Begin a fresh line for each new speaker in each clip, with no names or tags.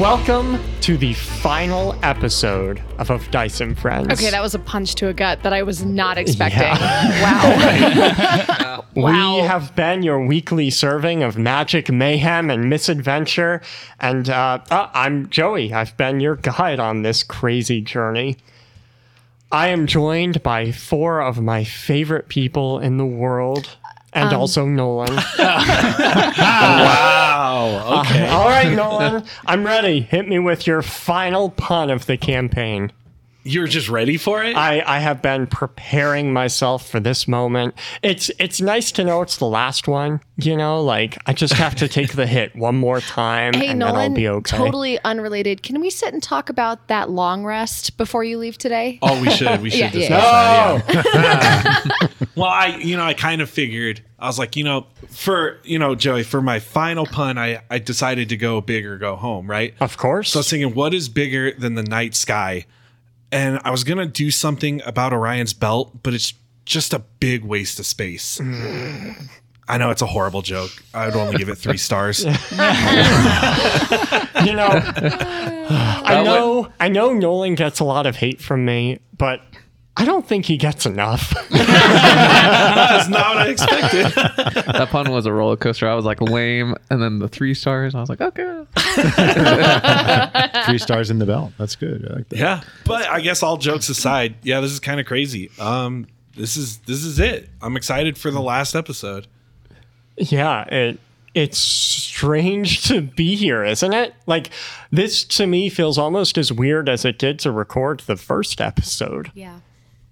Welcome to the final episode of Of Dice and Friends.
Okay, that was a punch to a gut that I was not expecting. Wow. Wow.
We have been your weekly serving of magic, mayhem, and misadventure. And uh, uh, I'm Joey. I've been your guide on this crazy journey. I am joined by four of my favorite people in the world, and um, also Nolan.
Wow. Okay.
All right, Nolan, I'm ready. Hit me with your final pun of the campaign.
You're just ready for it?
I, I have been preparing myself for this moment. It's it's nice to know it's the last one, you know, like I just have to take the hit one more time
Hey,
and then I'll
Nolan,
be okay.
totally unrelated. Can we sit and talk about that long rest before you leave today?
oh, we should. We should
Yeah,
discuss
yeah.
that. Yeah. well, I, you know, I kind of figured. I was like, you know, for you know, Joey, for my final pun, I I decided to go big or go home, right?
Of course.
So I was thinking, what is bigger than the night sky? And I was gonna do something about Orion's belt, but it's just a big waste of space. I know it's a horrible joke. I would only give it three stars.
you know I know I know Nolan gets a lot of hate from me, but I don't think he gets enough.
That's not what I expected.
that pun was a roller coaster. I was like lame, and then the three stars. I was like, okay.
Three stars in the belt. That's good. I like that.
Yeah, but I guess all jokes aside, yeah, this is kind of crazy. Um, this is this is it. I'm excited for the last episode.
Yeah, it it's strange to be here, isn't it? Like this to me feels almost as weird as it did to record the first episode,
Yeah.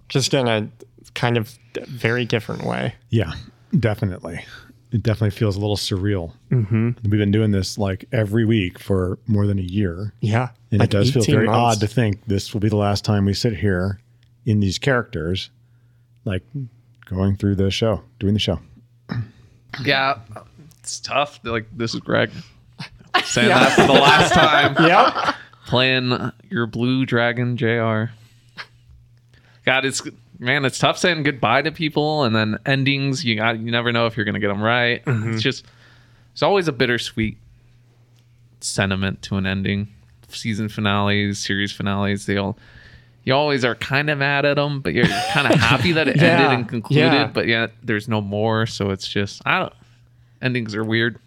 Just in a kind of very different way.
Yeah, definitely. It definitely feels a little surreal. Mm-hmm. We've been doing this like every week for more than a year.
Yeah,
And
like
it does feel very
months.
odd to think this will be the last time we sit here in these characters, like going through the show, doing the show.
Yeah, it's tough. Like this is Greg saying that for the last time.
Yep.
Playing your blue dragon, Jr. God, it's man, it's tough saying goodbye to people, and then endings. You got you never know if you're gonna get them right. It's mm-hmm. just it's always a bittersweet sentiment to an ending. Season finales, series finales, they all. You always are kind of mad at them, but you're kind of happy that it
Yeah,
ended and concluded.
yeah.
But yet there's no more, so it's just I don't. Endings are weird.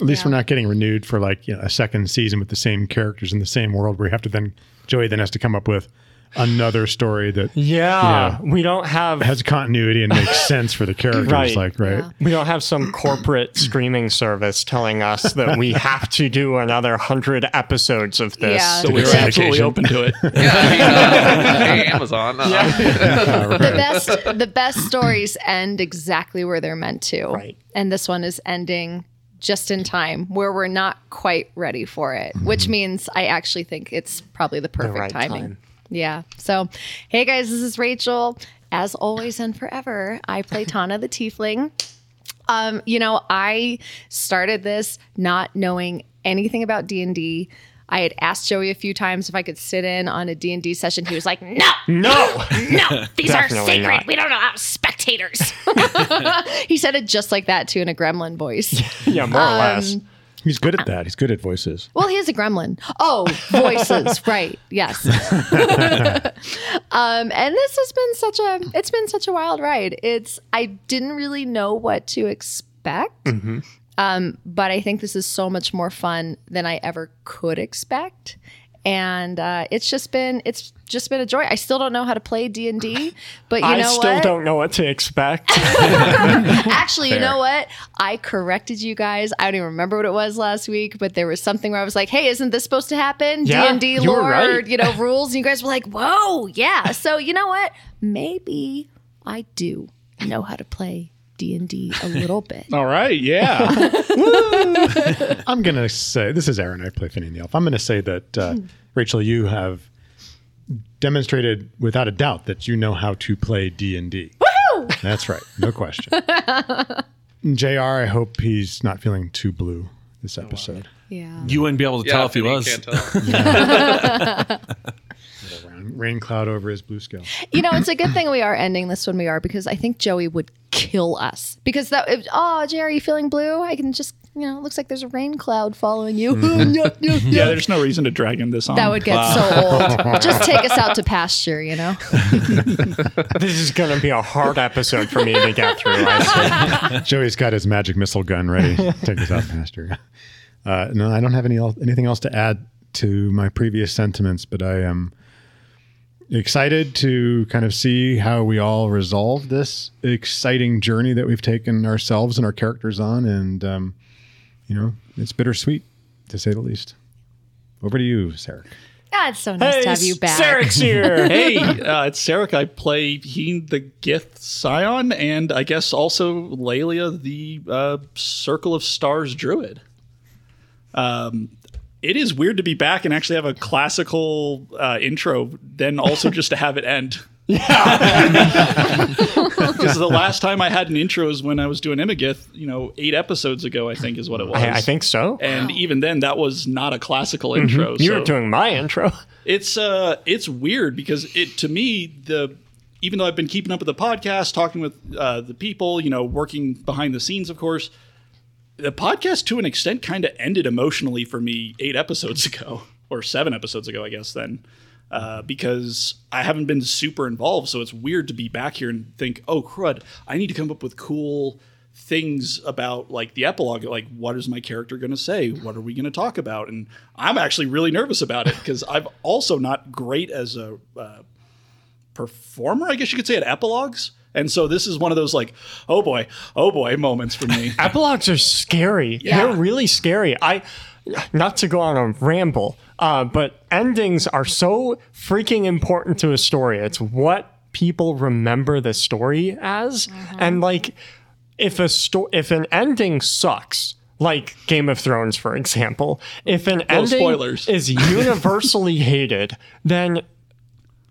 At least
Yeah.
we're not getting renewed for like you know, a second season with the same characters in the same world where you have to then, Joey then has to come up with another story that
Yeah, we don't have
has continuity and makes sense for the characters.
Right.
Like, right.
Yeah.
we don't have some corporate streaming service telling us that we have to do another hundred episodes of this.
Yeah.
So we were
Dedication.
absolutely open to it.
Yeah, I mean, hey, Amazon.
The best the best stories end exactly where they're meant to.
Right.
And this one is ending just in time where we're not quite ready for it, which mm-hmm. means I actually think it's probably the perfect
right
timing.
time.
Yeah. So, hey guys, this is Rachel. As always and forever, I play Tana the Tiefling. Um, you know, I started this not knowing anything about D&D. I had asked Joey a few times if I could sit in on a D&D session. He was like, "No,
No,
no, these are
Definitely
sacred.
not.
We don't allow spectators." he said it just like that too in a gremlin voice.
yeah, more or
Um,
less.
He's good at that. He's good at voices.
Well, he is a gremlin. Oh, voices, right? Yes. um, and this has been such a it's been such a wild ride. It's I didn't really know what to expect, um, but I think this is so much more fun than I ever could expect. And uh, it's just been it's just been a joy. I still don't know how to play D and D, but you know
I
know
still
what?
don't know what to expect.
Actually, you know what? I corrected you guys. I don't even remember what it was last week, but there was something where I was like, "Hey, isn't this supposed to happen?" D and D
you were
lore,
right.
you know, rules. And you guys were like, "Whoa, yeah." So you know what? Maybe I do know how to play D and D a little bit.
All right. Yeah.
I'm gonna say this is Aaron. I play Finny the Elf. I'm gonna say that uh, Rachel, you have demonstrated without a doubt that you know how to play D and D.
Woohoo!
That's right, no question. Jr. I hope he's not feeling too blue this oh, episode.
Yeah.
You wouldn't be able to tell if he was.
can't.
Rain, rain cloud over his blue scale.
You know, it's a good thing we are ending this when we are because I think Joey would kill us because that. If, oh, Jerry, you feeling blue? I can just you know, it looks like there's a rain cloud following you.
Yeah, there's no reason to drag him this on.
That would get so old. Just take us out to pasture, you know?
This is going to be a hard episode for me to get through.
Joey's got his magic missile gun ready. Take us out pasture. Uh, no, I don't have any anything else to add to my previous sentiments, but I am excited to kind of see how we all resolve this exciting journey that we've taken ourselves and our characters on, and um, you know, it's bittersweet to say the least. Over to you, Sarah.
Yeah, it's so nice
Hey,
to have you back.
Sarek's here.
hey, uh, it's Sarek. I play Heen the Gith Scion, and I guess also Lelia, the uh, Circle of Stars Druid. Um, it is weird to be back and actually have a classical uh, intro, then also just to have it end. Yeah. Because the last time I had an intro is when I was doing Imagith, you know, eight episodes ago, I think is what it was.
I, I think so.
And even then, that was not a classical intro.
You
so
were doing my intro.
it's uh it's weird because it to me the even though I've been keeping up with the podcast, talking with uh, the people, you know, working behind the scenes, of course, the podcast to an extent kind of ended emotionally for me eight episodes ago or seven episodes ago, I guess then. Uh, because I haven't been super involved, so it's weird to be back here and think, "Oh crud, I need to come up with cool things about like the epilogue like what is my character going to say? What are we going to talk about? And i'm actually really nervous about it because i'm also not great as a uh, performer i guess you could say at epilogues. And so this is one of those like oh boy oh boy moments for me.
Epilogues are scary. They're really scary. I, not to go on a ramble, uh, but endings are so freaking important to a story. It's what people remember the story as, and like, if a sto- if an ending sucks. Like Game of Thrones, for example, if an ending
spoilers.
is universally hated, then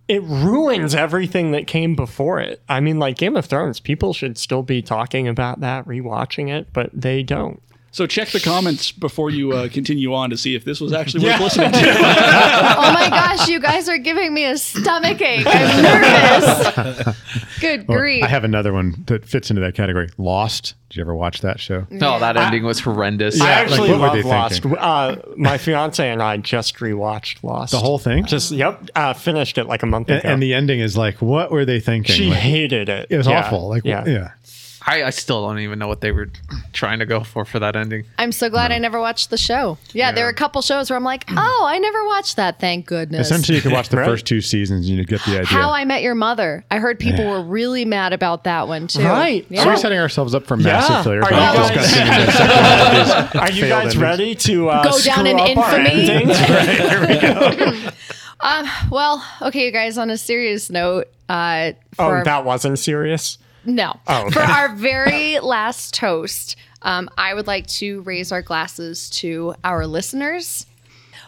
it ruins everything that came before it. I mean, like Game of Thrones, people should still be talking about that, rewatching it, but they don't.
So check the comments before you uh, continue on to see if this was actually worth listening to
Oh my gosh, you guys are giving me a stomach ache. I'm nervous. Good grief.
I have another one that fits into that category. Lost. Did you ever watch that show?
No, that ending was horrendous.
I
like,
actually
what were
love
they
Lost.
thinking?
Uh, my fiance and I just rewatched Lost.
The whole thing.
Just yep, uh, finished it like a month
and,
ago.
and the ending is like, what were they thinking?
she
Like,
hated it.
it was
Yeah,
awful. Like,
yeah.
yeah.
I, I still don't even know what they were trying to go for for that ending.
I'm so glad I never watched the show. Yeah, there are a couple shows where I'm like, oh, I never watched that. Thank goodness.
Essentially, you could watch the
Right.
first two seasons and you get the idea.
How I Met Your Mother. I heard people were really mad about that one too.
Right.
Yeah.
Are we setting ourselves up for massive
Yeah.
failure?
Are
by
you guys-
discussing the second one of these
Are you guys
endings?
ready to uh,
Go down
screw
in
up our
infamy?
endings?
Well, okay, you guys. On a serious note, uh,
oh,
for
that wasn't serious.
No.
Oh, okay.
For our very last toast, um, I would like to raise our glasses to our listeners.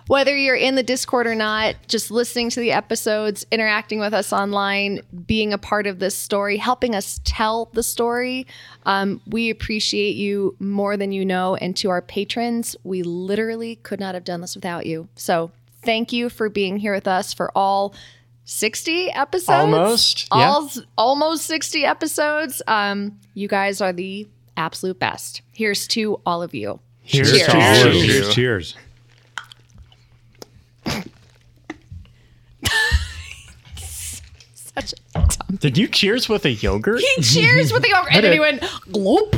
Whether you're in the Discord or not, just listening to the episodes, interacting with us online, being a part of this story, helping us tell the story, um, we appreciate you more than you know. And to our patrons, we literally could not have done this without you. So thank you for being here with us for all 60 episodes.
Almost, yeah.
All, almost 60 episodes. Um, you guys are the absolute best. Here's to all of you.
Here's
Cheers.
to all of
Cheers.
you.
Cheers. Cheers.
Such a dumb.
Did you cheers with a yogurt?
He cheers with a yogurt. And then he went, gloop.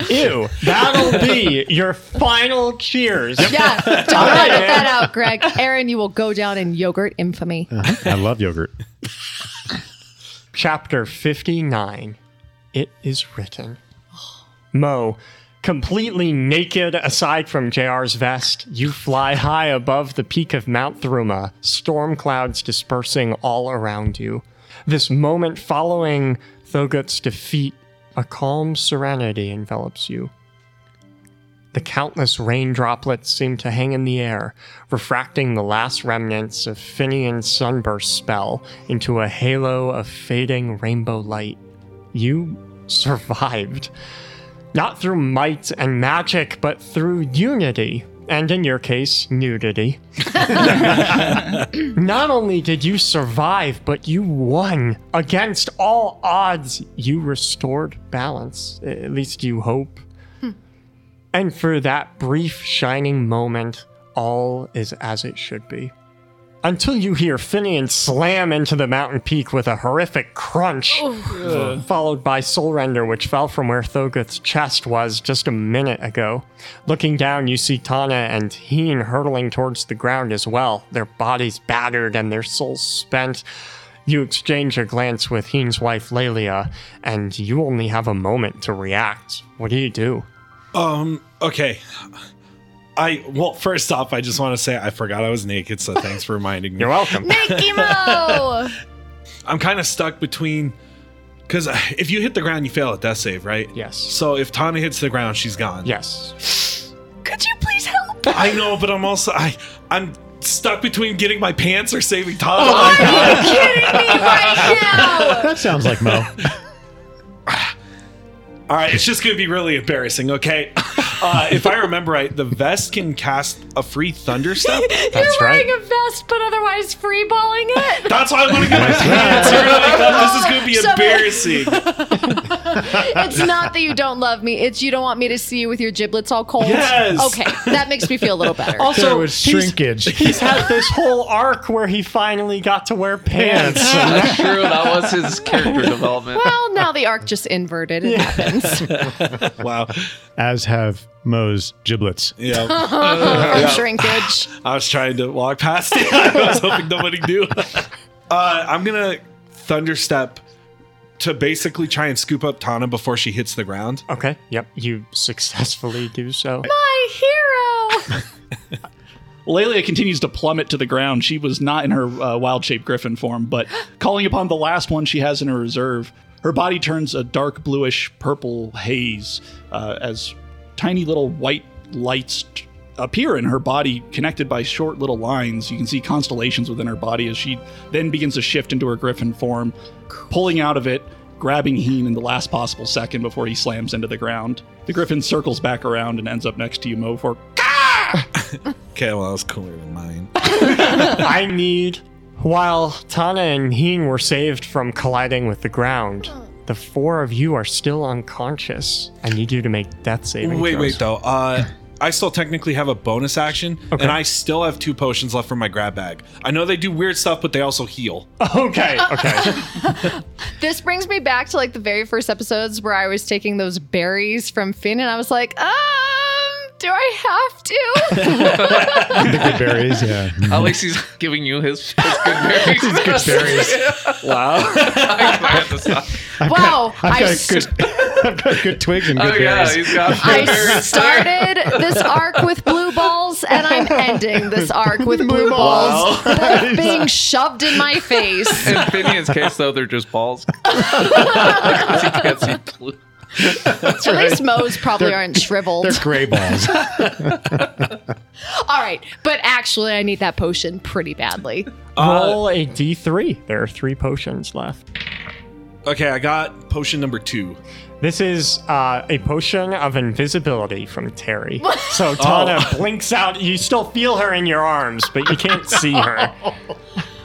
Ew, that'll be your final cheers.
Yeah, don't edit that out, Greg. Aaron, you will go down in yogurt infamy. Uh-huh.
I love yogurt.
Chapter 59 It is written. Mo, completely naked aside from JR's vest, you fly high above the peak of Mount Thruma, storm clouds dispersing all around you. This moment following Thogoth's defeat, a calm serenity envelops you. The countless rain droplets seem to hang in the air, refracting the last remnants of Finian's sunburst spell into a halo of fading rainbow light. You survived. Not through might and magic, but through unity. And in your case, nudity. Not only did you survive, but you won. Against all odds, you restored balance. At least you hope. And for that brief shining moment, all is as it should be. Until you hear Finian slam into the mountain peak with a horrific crunch, followed by Soul Render, which fell from where Thogoth's chest was just a minute ago. Looking down, you see Tana and Heen hurtling towards the ground as well, their bodies battered and their souls spent. You exchange a glance with Heen's wife, Lelia, and you only have a moment to react. What do you do?
Um, okay. I well, first off, I just want to say I forgot I was naked, so thanks for reminding me.
You're welcome.
Emo!
I'm kind of stuck between because uh, if you hit the ground, you fail at death save, right?
Yes.
So if Tana hits the ground, she's gone.
Yes.
Could you please help?
I know, but I'm also I I'm stuck between getting my pants or saving Tana.
Oh, are you kidding me right now?
That sounds like Mo.
All right, it's just gonna be really embarrassing. Okay. Uh, if I remember right, the vest can cast a free thunder step.
That's
You're
right.
wearing a vest, but otherwise freeballing it.
That's why I want to get my pants. You're like, this is gonna be
So-
embarrassing.
It's not that you don't love me; it's you don't want me to see you with your giblets all cold.
Yes.
Okay, that makes me feel a little better.
Also,
There was
he's-
shrinkage.
He's had this whole arc where he finally got to wear pants.
That's true. That was his character development.
well, now the arc just inverted. It happens.
Wow.
As have Mo's giblets.
Yeah.
From shrinkage.
I was trying to walk past it. I was hoping nobody knew. Uh, I'm gonna thunderstep to basically try and scoop up Tana before she hits the ground.
okay, yep, you successfully do so.
My hero.
Lelia continues to plummet to the ground. She was not in her uh, wild shaped griffin form, but calling upon the last one she has in her reserve, her body turns a dark bluish purple haze uh, as tiny little white lights t- appear in her body, connected by short little lines. You can see constellations within her body as she then begins to shift into her griffin form, pulling out of it. Grabbing Heen in the last possible second before he slams into the ground. The griffin circles back around and ends up next to you, Mo, for
Okay, well that was cooler than mine.
I need. While Tana and Heen were saved from colliding with the ground, the four of you are still unconscious. I need you to make death saving
Wait,
throws.
wait though. Uh, I still technically have a bonus action,
Okay.
and I still have two potions left from my grab bag. I know they do weird stuff, but they also heal.
Okay, okay.
This brings me back to like the very first episodes where I was taking those berries from Finn, and I was like, um, do I have to?
The good berries, yeah.
At least he's giving you his, his good berries.
Good berries.
Wow.
I had to stop.
wow,
I've
I
got
s-
good, I've got good twigs and
Oh
good
yeah,
berries.
he's got
I started this arc with blue balls, and I'm ending this arc with blue balls, both being shoved in my face.
In Finian's case, though, they're just balls. he can't see blue.
At least Mo's probably aren't shriveled.
They're gray balls.
All right, but actually, I need that potion pretty badly.
Roll a d3. There are three potions left.
Okay, I got potion number two.
This is uh, a potion of invisibility from Terry. So Tana blinks out. You still feel her in your arms, but you can't see her.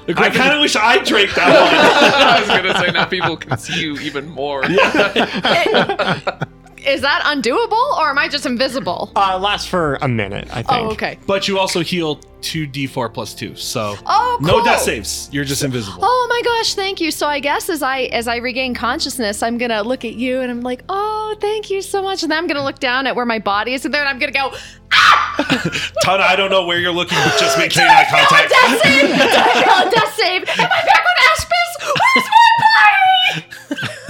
I kind of wish I drank that one.
I was gonna say now people can see you even more.
Is that undoable, or am I just invisible?
Uh, lasts for a minute, I think.
Oh, okay.
But you also heal two d4 plus two, so
Oh,
no death saves. You're just invisible.
Oh my gosh, thank you. So I guess as I as I regain consciousness, I'm gonna look at you and I'm like, oh, thank you so much. And then I'm gonna look down at where my body is, in there and then I'm gonna go,
Tana, I don't know where you're looking, but just maintain eye contact.
death save! Did I fail a death save? Am I back with Aspis? Where's my body?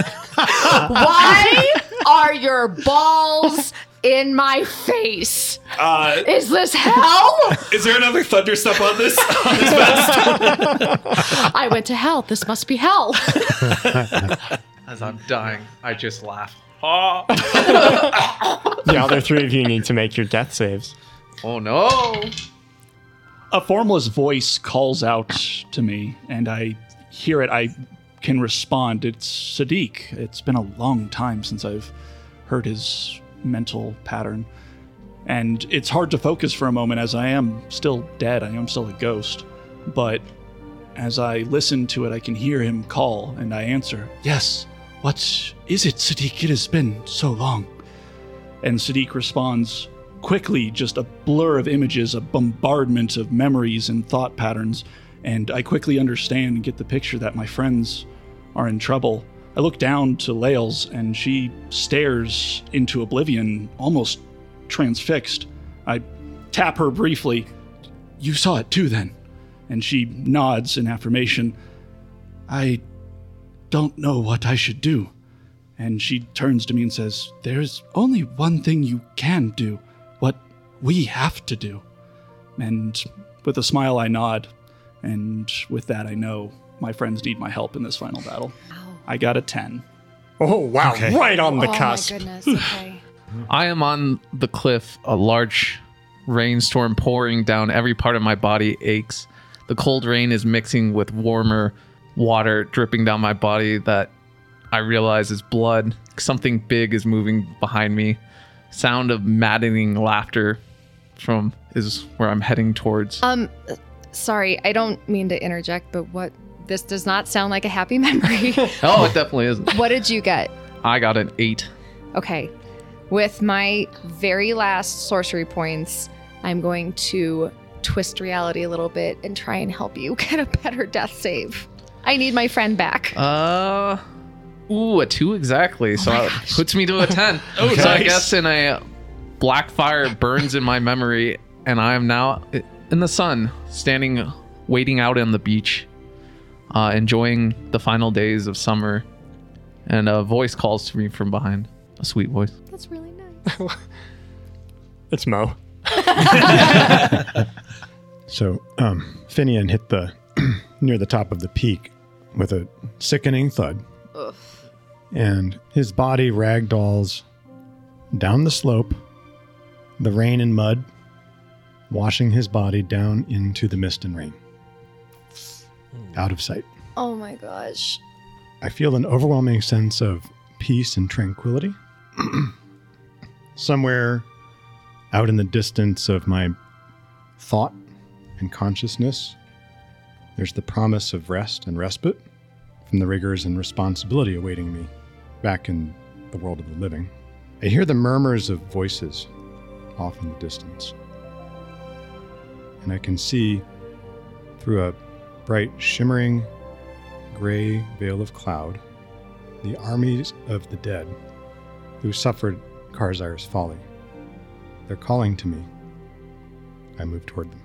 Why are your balls in my face?
Uh,
Is this hell?
is there another thunder step on this? On this vest?
I went to hell. This must be hell.
As I'm dying, I just laugh. Oh,
The other three of you need to make your death saves.
oh no!
a formless voice calls out to me, and I hear it. I can respond. It's Sadiq. It's been a long time since I've heard his mental pattern. And it's hard to focus for a moment as I am still dead. I am still a ghost. But as I listen to it, I can hear him call, and I answer, Yes, what is it, Sadiq? It has been so long. And Sadiq responds, quickly just a blur of images, a bombardment of memories and thought patterns, and I quickly understand and get the picture that my friends are in trouble. I look down to Laels and she stares into oblivion, almost transfixed. I tap her briefly. You saw it too, then? And she nods in affirmation. I don't know what I should do. And she turns to me and says, There's only one thing you can do, what we have to do. And with a smile, I nod. And with that, I know my friends need my help in this final battle. I got a 10.
Oh, wow. Right on the
oh
cusp.
my goodness. Okay.
I am on the cliff. A large rainstorm pouring down. Every part of my body aches. The cold rain is mixing with warmer water dripping down my body that I realize is blood. Something big is moving behind me. Sound of maddening laughter from is where I'm heading towards.
Um, sorry, I don't mean to interject, but what this does not sound like a happy memory.
oh, it definitely isn't.
what did you get?
I got an eight.
Okay. With my very last sorcery points, I'm going to twist reality a little bit and try and help you get a better death save. I need my friend back.
Uh, ooh, a two exactly. So it puts me to a ten. oh, so I guess in a black fire burns in my memory, and I am now in the sun, standing, waiting out on the beach, uh, enjoying the final days of summer. And a voice calls to me from behind, a sweet voice.
That's really nice.
It's Mo.
So, um, Finian hit the near the top of the peak with a sickening thud, and his body ragdolls down the slope, the rain and mud washing his body down into the mist and rain, hmm. out of sight.
Oh my gosh.
I feel an overwhelming sense of peace and tranquility. Somewhere out in the distance of my thought and consciousness, there's the promise of rest and respite from the rigors and responsibility awaiting me back in the world of the living. I hear the murmurs of voices off in the distance. And I can see through a bright, shimmering gray veil of cloud the armies of the dead who suffered Karzar's folly. They're calling to me. I move toward them.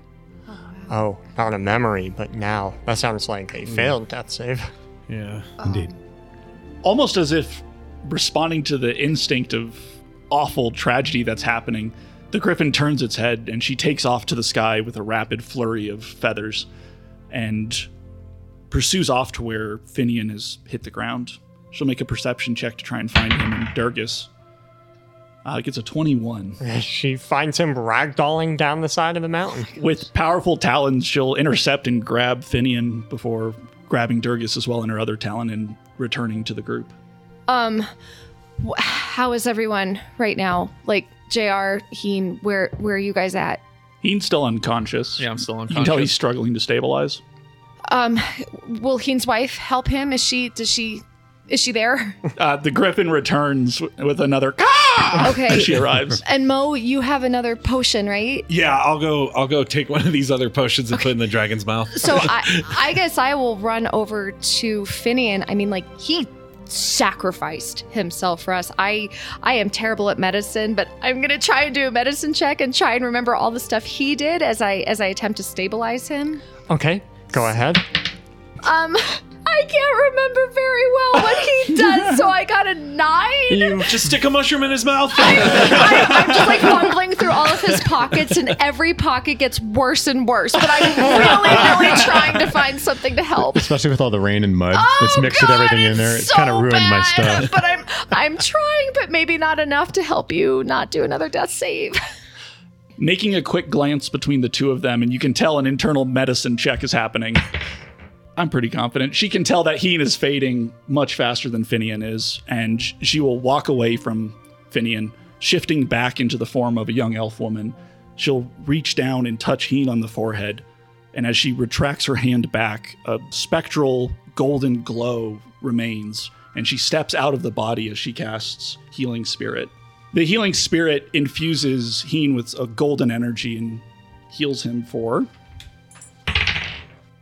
Oh, not a memory, but now. That sounds like
Hmm.
a failed death save.
Yeah.
Indeed.
almost as if responding to the instinct of awful tragedy that's happening, the griffin turns its head and she takes off to the sky with a rapid flurry of feathers and pursues off to where Finian has hit the ground. She'll make a perception check to try and find him and Durgus. Uh, gets a 21.
She finds him ragdolling down the side of the mountain.
With powerful talons, she'll intercept and grab Finian before grabbing Durgus as well in her other talon and returning to the group.
Um, wh- how is everyone right now? Like Jr. Heen, where where are you guys at?
He's still unconscious.
Yeah, I'm still
You can tell he's struggling to stabilize.
Um, will Heen's wife help him? Is she? Does she? Is she there?
Uh, the griffin returns with another "Caw!"
Okay.
as she arrives.
And Mo, you have another potion, right?
Yeah, I'll go. I'll go take one of these other potions and put it in the dragon's mouth.
So I, I guess I will run over to Finian. I mean, like he sacrificed himself for us. I I am terrible at medicine, but I'm gonna try and do a medicine check and try and remember all the stuff he did as I as I attempt to stabilize him.
Okay, go ahead.
Um, I can't remember very well what he does, so I got a nine.
You
Just stick a mushroom in his mouth.
I, I'm just like fumbling through all of his pockets, and every pocket gets worse and worse. But I'm really, really trying to find something to help.
Especially with all the rain and mud
Oh,
that's mixed with everything in there. It's
so
kind of ruined my stuff.
But I'm I'm trying, but maybe not enough to help you not do another death save.
Making a quick glance between the two of them, and you can tell an internal medicine check is happening. I'm pretty confident. She can tell that Heen is fading much faster than Finian is, and she will walk away from Finian, shifting back into the form of a young elf woman. She'll reach down and touch Heen on the forehead, and as she retracts her hand back, a spectral golden glow remains, and she steps out of the body as she casts Healing Spirit. the healing spirit infuses Heen with a golden energy and heals him for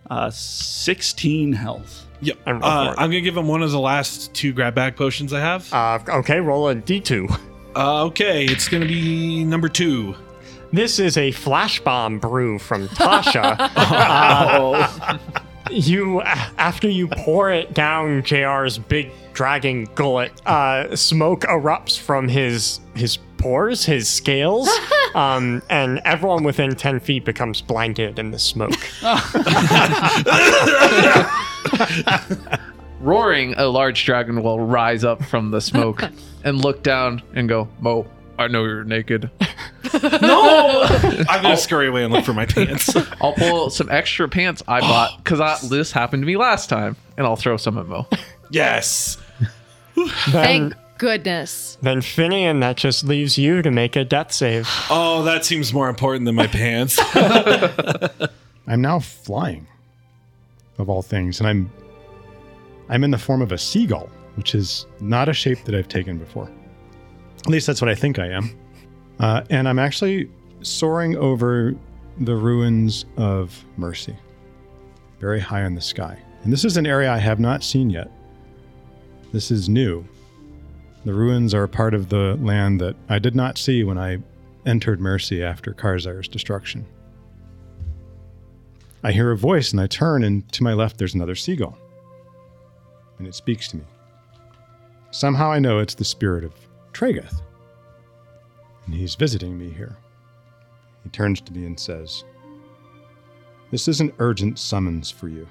uh, 16 health.
Yep.
I'm
Uh,
roll for it.
I'm gonna give him one of the last two grab bag potions I have.
Uh, okay, roll a d2.
Uh, okay, it's gonna be number two.
This is a flash bomb brew from Tasha. Uh, you, after you pour it down JR's big dragon gullet, uh, smoke erupts from his his pores, his scales, um, and everyone within ten feet becomes blinded in the smoke.
Roaring, a large dragon will rise up from the smoke and look down and go, Mo, I know you're naked.
No I'm gonna scurry away and look for my pants.
I'll pull some extra pants I bought because this happened to me last time, and I'll throw some at Mo.
yes.
Thank goodness.
Then Finian, that just leaves you to make a death save.
Oh, that seems more important than my pants.
I'm now flying, of all things, and I'm I'm in the form of a seagull, which is not a shape that I've taken before. At least that's what I think I am. Uh, and I'm actually soaring over the ruins of Mercy, very high in the sky. And this is an area I have not seen yet. This is new. The ruins are a part of the land that I did not see when I entered Mercy after Karzar's destruction. I hear a voice and I turn, and to my left, there's another seagull. And it speaks to me. Somehow I know it's the spirit of Tragoth. And he's visiting me here. He turns to me and says, This is an urgent summons for you.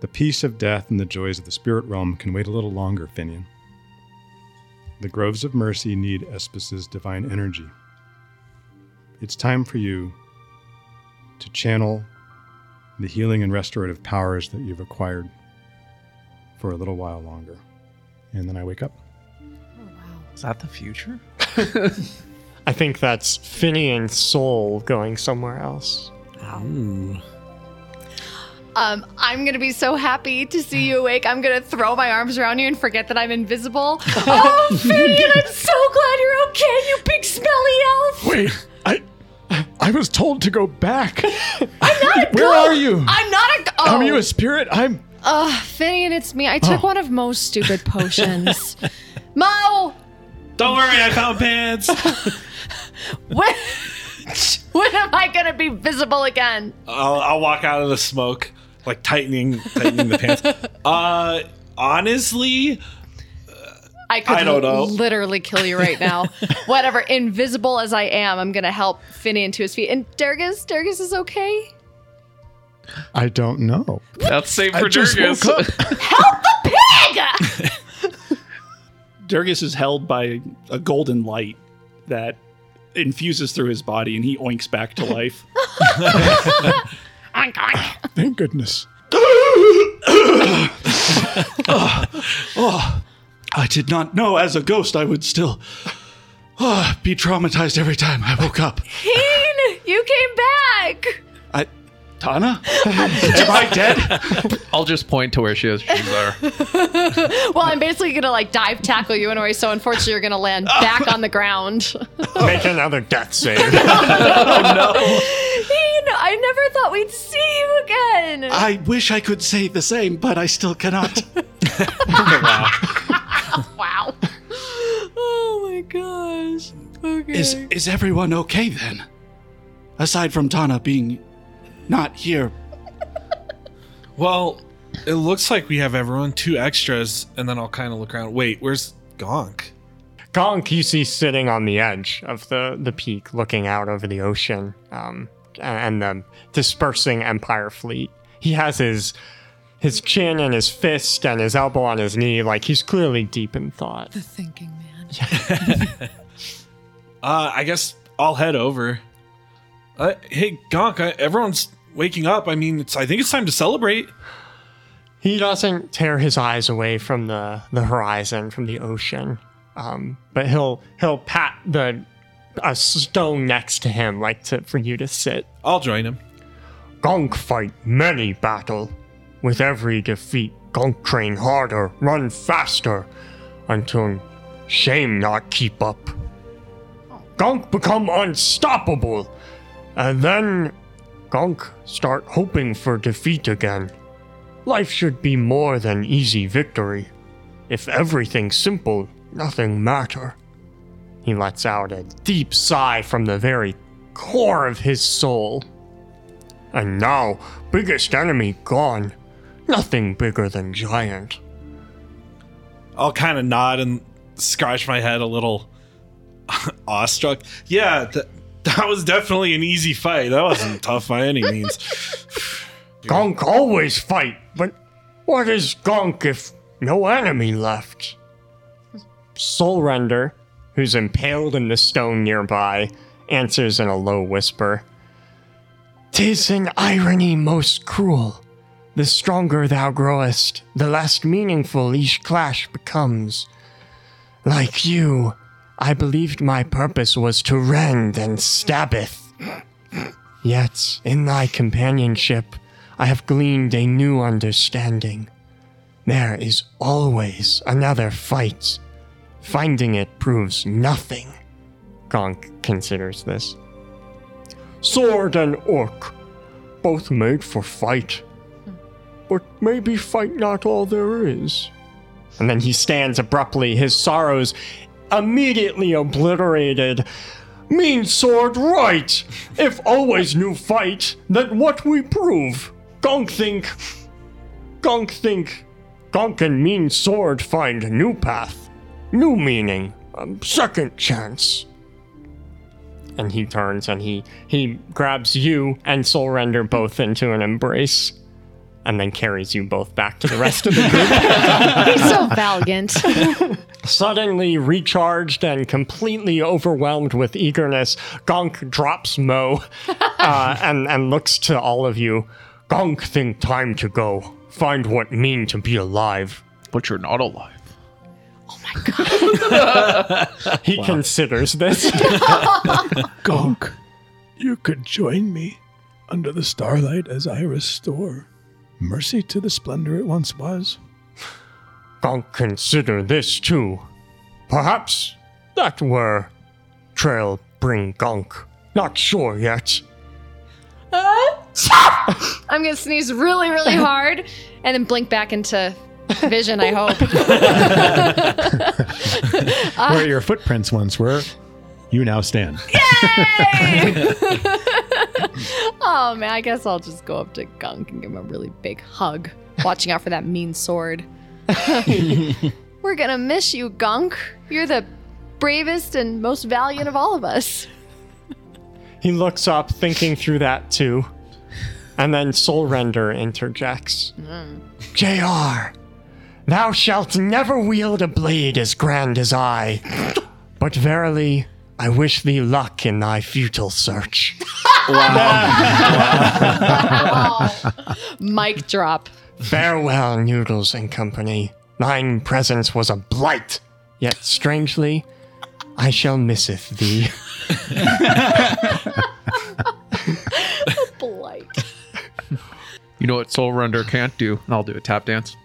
The peace of death and the joys of the spirit realm can wait a little longer, Finian. The groves of mercy need Espas's divine energy. It's time for you to channel the healing and restorative powers that you've acquired for a little while longer. And then I wake up. Oh, wow.
Is that the future?
I think that's Finian's soul going somewhere else.
Um, I'm gonna be so happy to see you awake. I'm gonna throw my arms around you and forget that I'm invisible. oh, Finian, I'm so glad you're okay, you big smelly elf.
Wait, I I was told to go back.
I'm not a
Where
ghost.
are you?
I'm not a. Oh.
Are you a spirit? I'm
Ugh, Finian, it's me. I took one of Mo's stupid potions. Mo,
Don't worry, I found pants.
when, when am I gonna be visible again?
I'll, I'll walk out of the smoke, like tightening, tightening the pants. Uh, honestly,
I could
I don't know.
literally kill you right now. Whatever, invisible as I am, I'm gonna help Finian to his feet. And Durgus, Durgus is okay.
I don't know.
That's same
I
for
just
Durgus.
woke up.
Help the pig!
Durgus is held by a golden light that infuses through his body and he oinks back to life.
Oink, oink.
Thank goodness.
I did not know as a ghost I would still ah, be traumatized every time I woke up.
Heen, you came back.
I, Tana? Am I dead?
I'll just point to where she is. She's there.
Well, I'm basically gonna like dive tackle you anyway, so unfortunately you're gonna land back on the ground.
Make another death save.
Heen, I never thought we'd see you again.
I wish I could say the same, but I still cannot.
wow. wow. Oh my gosh. Okay.
Is is everyone okay then? Aside from Tana being not here.
well, it looks like we have everyone two extras, and then I'll kind of look around. Wait, where's Gonk?
Gonk, you see sitting on the edge of the, the peak, looking out over the ocean um, and the dispersing Empire fleet. He has his his chin and his fist and his elbow on his knee, like he's clearly deep in thought.
the thinking man?
Uh, I guess I'll head over. Uh, hey, Gonk, I, everyone's waking up. I mean, it's. I think it's time to celebrate.
He doesn't tear his eyes away from the, the horizon, from the ocean, um, but he'll he'll pat the a stone next to him, like to for you to sit.
I'll join him.
Gonk fight many battle. With every defeat, Gonk train harder, run faster, until Shame not keep up. Gonk become unstoppable. And then Gonk start hoping for defeat again. Life should be more than easy victory. If everything's simple, nothing matter. He lets out a deep sigh from the very core of his soul. And now, biggest enemy gone. Nothing bigger than giant.
I'll kind of nod and scratch my head a little awestruck. Yeah, th- that was definitely an easy fight. That wasn't tough by any means.
Gonk always fight, but what is Gonk if no enemy left? Soul Render, who's impaled in the stone nearby, answers in a low whisper. Tis an irony most cruel. The stronger thou growest, the less meaningful each clash becomes. Like you, I believed my purpose was to rend and stabbeth. Yet, in thy companionship, I have gleaned a new understanding. There is always another fight. Finding it proves nothing. Gonk considers this. Sword and orc, both made for fight. But maybe fight not all there is. And then he stands abruptly, his sorrows immediately obliterated. Mean sword right! If always new fight, then what we prove? Gonk think. Gonk think. Gonk and mean sword find new path, new meaning, a second chance. And he turns and he he grabs you and Soul Render both into an embrace, and then carries you both back to the rest of the group.
He's so valiant.
Suddenly recharged and completely overwhelmed with eagerness, Gonk drops Mo uh, and, and looks to all of you. Gonk think time to go. Find what mean to be alive.
But you're not alive.
Oh he considers this.
Gonk, you could join me under the starlight as I restore mercy to the splendor it once was.
Gonk consider this too. Perhaps that were trail bring Gonk. Not sure yet.
Uh, I'm gonna sneeze really, really hard and then blink back into vision, I hope.
Uh, Where your footprints once were, you now stand. Yay!
Oh man, I guess I'll just go up to Gonk and give him a really big hug, watching out for that mean sword. We're gonna miss you, Gonk. You're the bravest and most valiant of all of us.
He looks up, thinking through that too. And then Soul Render interjects. Mm. JR, thou shalt never wield a blade as grand as I. But verily, I wish thee luck in thy futile search. Wow.
Mic drop.
Farewell, Noodles and Company. Thine presence was a blight, yet strangely, I shall misseth thee.
A blight.
You know what Soul Render can't do? I'll do a tap dance.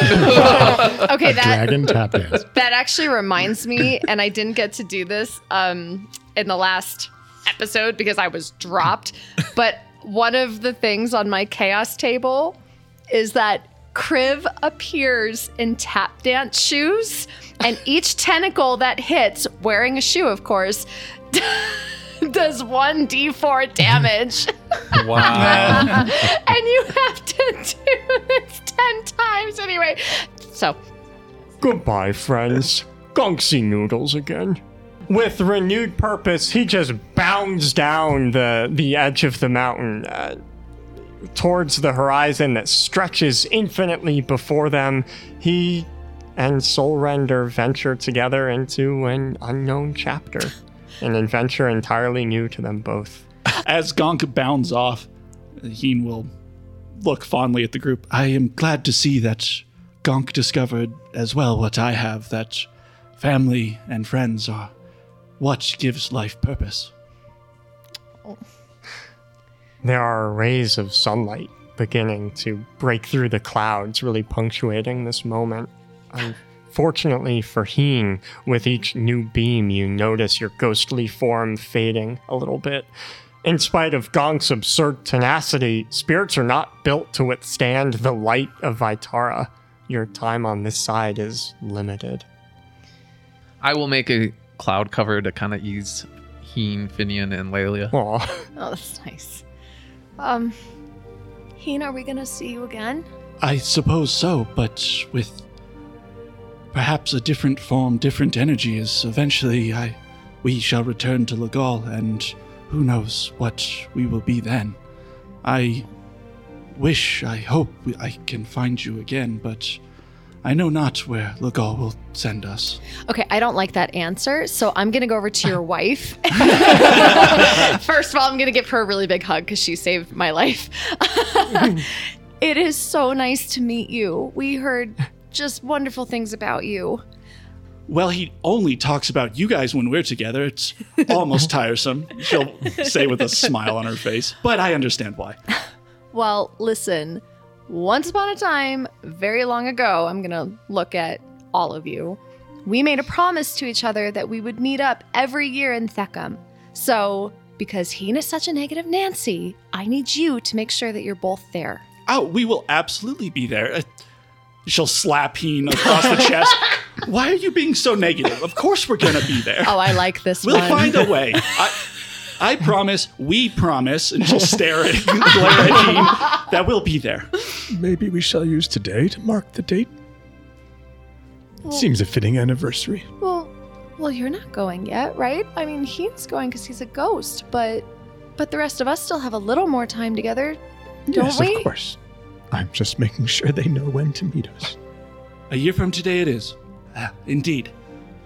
Okay, that
Dragon tap dance.
that actually reminds me, and I didn't get to do this um, in the last episode because I was dropped. But one of the things on my chaos table is that Kriv appears in tap dance shoes, and each tentacle that hits, wearing a shoe, of course, does 1d4 damage.
Wow.
and you have to do this 10 times anyway. So,
Goodbye, friends. Gonksy Noodles again. With renewed purpose, he just bounds down the, the edge of the mountain uh, towards the horizon that stretches infinitely before them. He and Soul Render venture together into an unknown chapter, an adventure entirely new to them both.
As Gonk bounds off, Heen will look fondly at the group. I am glad to see that Gonk discovered as well what I have that family and friends are what gives life purpose.
There are rays of sunlight beginning to break through the clouds, really punctuating this moment. I'm Fortunately for Heen, with each new beam, you notice your ghostly form fading a little bit. In spite of Gonk's absurd tenacity, spirits are not built to withstand the light of Vitara. Your time on this side is limited.
I will make a cloud cover to kind of ease Heen, Finian, and Lelia.
Aw.
Oh, that's nice. Um, Heen, are we gonna see you again?
I suppose so, but with perhaps a different form, different energy, as eventually I we shall return to Legal, and who knows what we will be then. I wish, I hope I can find you again, but I know not where Legal will send us.
Okay, I don't like that answer, so I'm gonna go over to your wife. First of all, I'm gonna give her a really big hug because she saved my life. it is so nice to meet you. We heard just wonderful things about you.
Well, he only talks about you guys when we're together. It's almost tiresome, she'll say with a smile on her face, but I understand why.
Well, listen, once upon a time, very long ago, I'm going to look at all of you. We made a promise to each other that we would meet up every year in Theckham. So, because Heen is such a negative Nancy, I need you to make sure that you're both there.
Oh, we will absolutely be there. Uh, She'll slap Heen across the chest. Why are you being so negative? Of course we're gonna be there.
Oh, I like this
we'll
one.
find a way. I, I promise, we promise, and she'll stare at glare at Heen, that we'll be there.
Maybe we shall use today to mark the date. Seems a fitting anniversary.
Well, well, you're not going yet, right? I mean, Heen's going because he's a ghost, but but the rest of us still have a little more time together, don't
yes,
we?
of course. I'm just making sure they know when to meet us.
A year from today it is. Ah, indeed.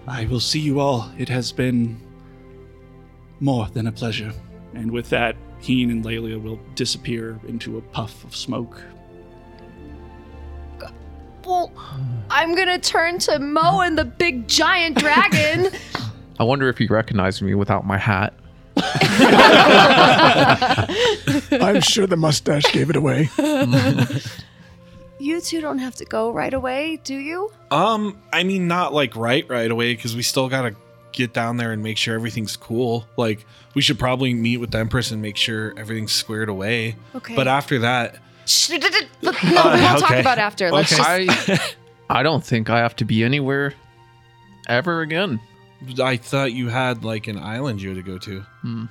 I will see you all. It has been more than a pleasure. And with that, Heen and Lelia will disappear into a puff of smoke.
Well, I'm gonna turn to Mo and the big giant dragon.
I wonder if he recognized me without my hat.
I'm sure the mustache gave it away.
you two don't have to go right away, do you?
Um, I mean, not like right right away because we still gotta get down there and make sure everything's cool. Like, we should probably meet with the Empress and make sure everything's squared away.
Okay.
But after that,
Shh, d- d- d- no, we'll talk
okay.
about after. Let's
Okay.
just.
I I don't think I have to be anywhere ever again.
I thought you had like an island you had to go to. Hmm.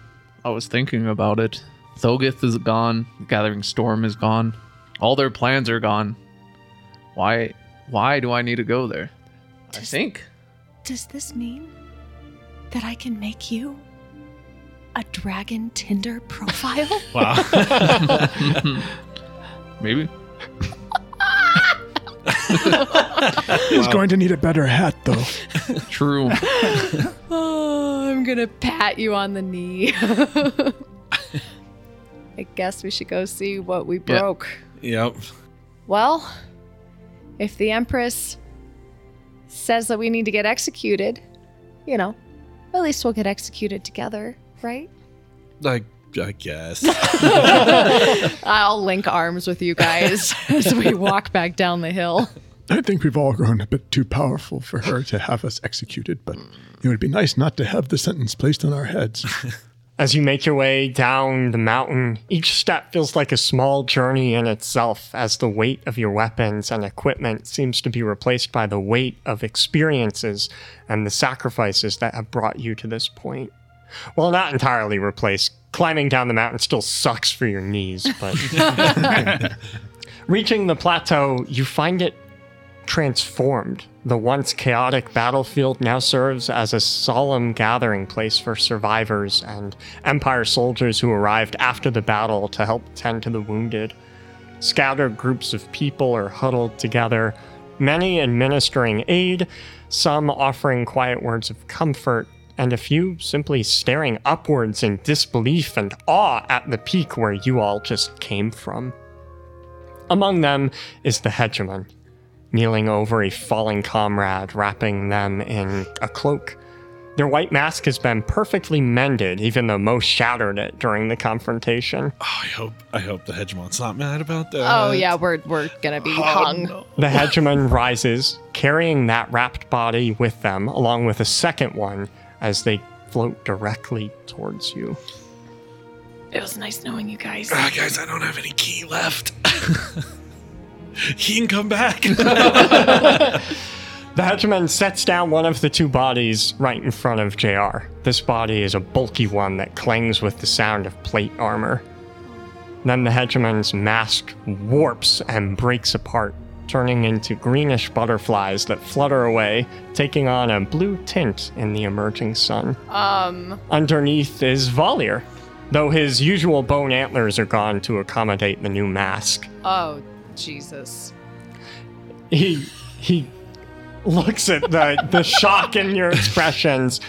I was thinking about it. Thogoth is gone. Gathering Storm is gone. All their plans are gone. Why why do I need to go there? I think
Does this mean that I can make you a dragon Tinder profile?
Wow.
maybe.
He's going to need a better hat, though.
True.
oh, I'm gonna pat you on the knee. I guess we should go see what we
Yeah.
broke.
yep.
Well, if the Empress says that we need to get executed, you know, at least we'll get executed together, right?
I, I guess.
I'll link arms with you guys as we walk back down the hill.
I think we've all grown a bit too powerful for her to have us executed, but it would be nice not to have the sentence placed on our heads.
As you make your way down the mountain, each step feels like a small journey in itself as the weight of your weapons and equipment seems to be replaced by the weight of experiences and the sacrifices that have brought you to this point. Well, not entirely replaced. Climbing down the mountain still sucks for your knees, but reaching the plateau, you find it transformed. The once chaotic battlefield now serves as a solemn gathering place for survivors and Empire soldiers who arrived after the battle to help tend to the wounded. Scattered groups of people are huddled together, many administering aid, some offering quiet words of comfort, and a few simply staring upwards in disbelief and awe at the peak where you all just came from. Among them is the hegemon, kneeling over a fallen comrade, wrapping them in a cloak. Their white mask has been perfectly mended, even though most shattered it during the confrontation.
Oh, I hope I hope the hegemon's not mad about that.
Oh yeah, we're we're gonna be oh, hung.
The hegemon rises, carrying that wrapped body with them, along with a second one, as they float directly towards you.
It was nice knowing you guys.
Ah, guys, I don't have any key left. he can come back.
The hegemon sets down one of the two bodies right in front of JR. This body is a bulky one that clangs with the sound of plate armor. Then the hegemon's mask warps and breaks apart, turning into greenish butterflies that flutter away, taking on a blue tint in the emerging sun.
Um,
Underneath is Valier, though his usual bone antlers are gone to accommodate the new mask.
oh Jesus.
he he looks at the the shock in your expressions.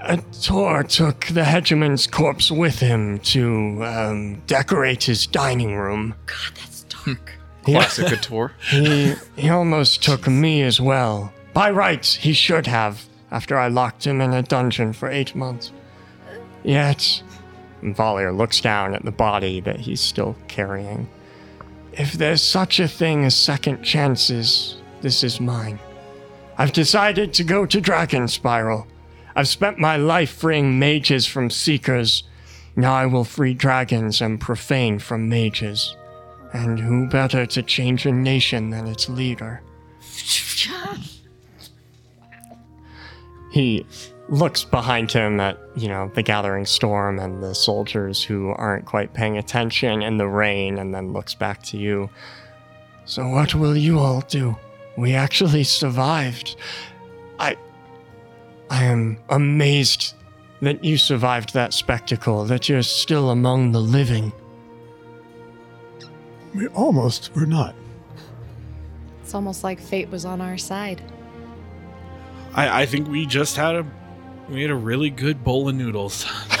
A Tor took the hegemon's corpse with him to um, decorate his dining room.
God, that's dark.
Classic.
He he almost took me as well. By rights, he should have. After I locked him in a dungeon for eight months. Yet, Valier looks down at the body that he's still carrying. If there's such a thing as second chances, this is mine. I've decided to go to Dragon Spiral. I've spent my life freeing mages from seekers. Now I will free dragons and profane from mages. And who better to change a nation than its leader? He looks behind him at, you know, the gathering storm and the soldiers who aren't quite paying attention in the rain and then looks back to you. So what will you all do? We actually survived. I I am amazed that you survived that spectacle, that you're still among the living.
We almost were not.
It's almost like fate was on our side.
I, I think we just had a we had a really good bowl of noodles.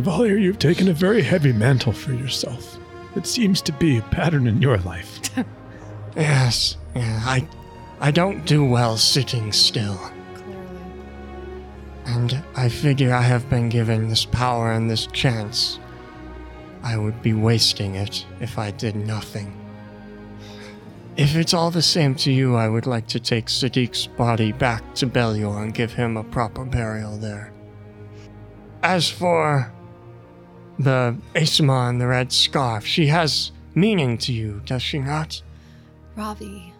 Valier, you've taken a very heavy mantle for yourself. It seems to be a pattern in your life.
Yes, yeah, I I don't do well sitting still.
Clearly.
And I figure I have been given this power and this chance. I would be wasting it if I did nothing. If it's all the same to you, I would like to take Sadiq's body back to Belior and give him a proper burial there. As for the Asma and the red scarf, she has meaning to you, does she not?
Ravi.